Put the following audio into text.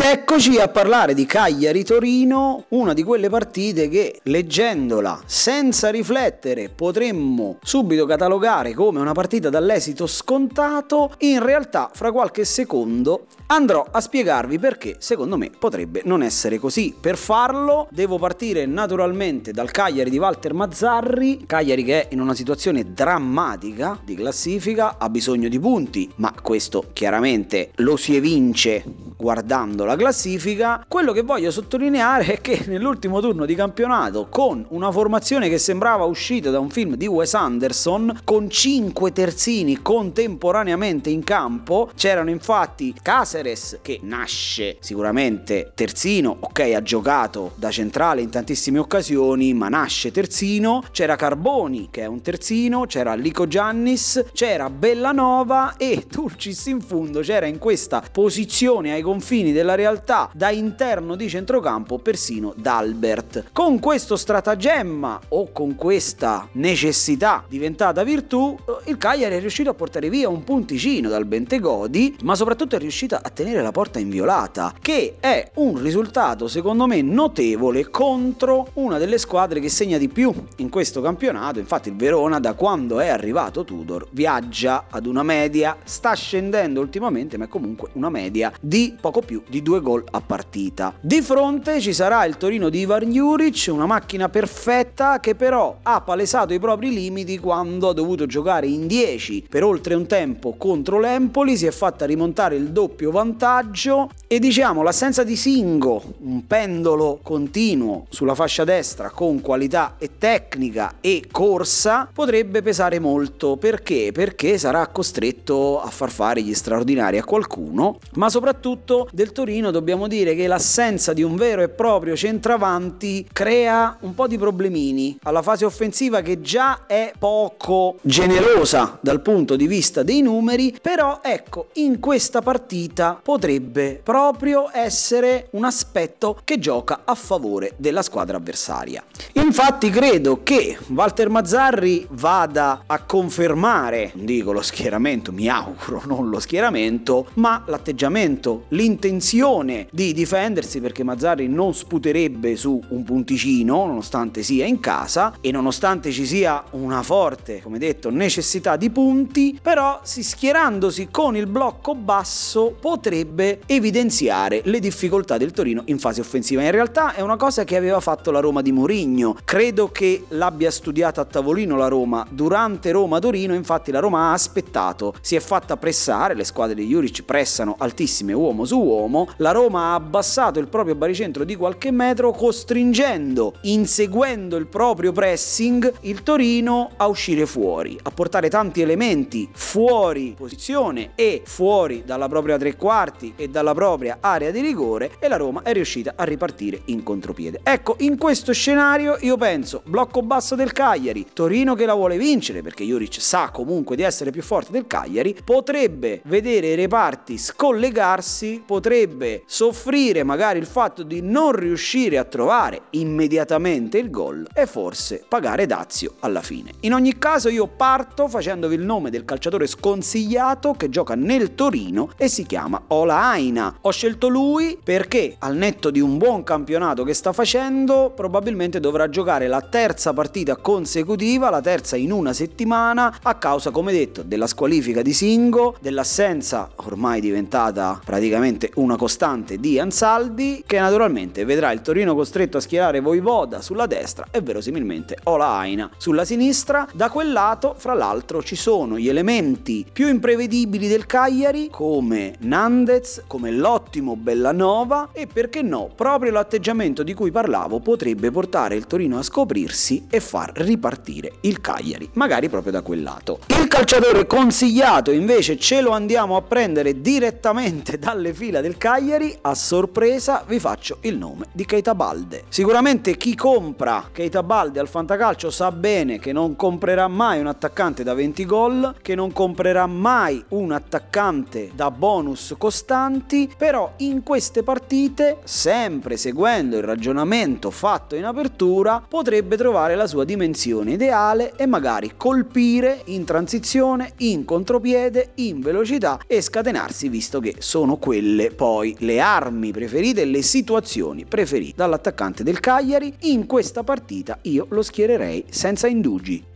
Ed eccoci a parlare di Cagliari-Torino, una di quelle partite che leggendola senza riflettere potremmo subito catalogare come una partita dall'esito scontato, in realtà fra qualche secondo andrò a spiegarvi perché secondo me potrebbe non essere così. Per farlo devo partire naturalmente dal Cagliari di Walter Mazzarri, Cagliari che è in una situazione drammatica di classifica, ha bisogno di punti, ma questo chiaramente lo si evince guardando la classifica, quello che voglio sottolineare è che nell'ultimo turno di campionato, con una formazione che sembrava uscita da un film di Wes Anderson, con cinque terzini contemporaneamente in campo, c'erano infatti Caceres che nasce sicuramente terzino, ok ha giocato da centrale in tantissime occasioni, ma nasce terzino, c'era Carboni che è un terzino, c'era Lico Giannis, c'era Bellanova e Turcis in fondo c'era in questa posizione ai confini della realtà da interno di centrocampo persino D'Albert. Con questo stratagemma o con questa necessità diventata virtù, il Cagliari è riuscito a portare via un punticino dal Bentegodi, ma soprattutto è riuscito a tenere la porta inviolata, che è un risultato secondo me notevole contro una delle squadre che segna di più in questo campionato. Infatti il Verona da quando è arrivato Tudor viaggia ad una media, sta scendendo ultimamente, ma è comunque una media di poco più di due gol a partita. Di fronte ci sarà il Torino di Ivan Juric, una macchina perfetta che però ha palesato i propri limiti quando ha dovuto giocare in 10 per oltre un tempo contro l'Empoli, si è fatta rimontare il doppio vantaggio e diciamo l'assenza di Singo, un pendolo continuo sulla fascia destra con qualità e tecnica e corsa, potrebbe pesare molto. Perché? Perché sarà costretto a far fare gli straordinari a qualcuno, ma soprattutto del Torino dobbiamo dire che l'assenza di un vero e proprio centravanti crea un po' di problemini alla fase offensiva che già è poco generosa dal punto di vista dei numeri, però ecco, in questa partita potrebbe proprio essere un aspetto che gioca a favore della squadra avversaria. Infatti credo che Walter Mazzarri vada a confermare, dico lo schieramento, mi auguro non lo schieramento, ma l'atteggiamento, l'intenzione intenzione di difendersi perché Mazzarri non sputerebbe su un punticino nonostante sia in casa e nonostante ci sia una forte, come detto, necessità di punti, però si schierandosi con il blocco basso potrebbe evidenziare le difficoltà del Torino in fase offensiva. In realtà è una cosa che aveva fatto la Roma di Mourinho. Credo che l'abbia studiata a tavolino la Roma durante Roma-Torino, infatti la Roma ha aspettato, si è fatta pressare, le squadre di Juric pressano altissime uomo su uomo la Roma ha abbassato il proprio baricentro di qualche metro costringendo, inseguendo il proprio pressing, il Torino a uscire fuori, a portare tanti elementi fuori posizione e fuori dalla propria tre quarti e dalla propria area di rigore e la Roma è riuscita a ripartire in contropiede. Ecco, in questo scenario io penso blocco basso del Cagliari, Torino che la vuole vincere perché Juric sa comunque di essere più forte del Cagliari, potrebbe vedere i reparti scollegarsi, potrebbe soffrire magari il fatto di non riuscire a trovare immediatamente il gol e forse pagare dazio alla fine. In ogni caso io parto facendovi il nome del calciatore sconsigliato che gioca nel Torino e si chiama Ola Aina. Ho scelto lui perché al netto di un buon campionato che sta facendo probabilmente dovrà giocare la terza partita consecutiva, la terza in una settimana a causa come detto della squalifica di Singo, dell'assenza ormai diventata praticamente una costante di Ansaldi che naturalmente vedrà il Torino costretto a schierare Voivoda sulla destra e verosimilmente Ola Aina sulla sinistra. Da quel lato, fra l'altro, ci sono gli elementi più imprevedibili del Cagliari come Nandez, come l'ottimo Bellanova e perché no, proprio l'atteggiamento di cui parlavo potrebbe portare il Torino a scoprirsi e far ripartire il Cagliari, magari proprio da quel lato. Il calciatore consigliato invece ce lo andiamo a prendere direttamente dalle fila del Cagliari a sorpresa vi faccio il nome di Keita Balde. Sicuramente chi compra Keita Balde al fantacalcio sa bene che non comprerà mai un attaccante da 20 gol, che non comprerà mai un attaccante da bonus costanti, però in queste partite, sempre seguendo il ragionamento fatto in apertura, potrebbe trovare la sua dimensione ideale e magari colpire in transizione, in contropiede, in velocità e scatenarsi visto che sono quelle poi le armi preferite e le situazioni preferite dall'attaccante del Cagliari. In questa partita io lo schiererei senza indugi.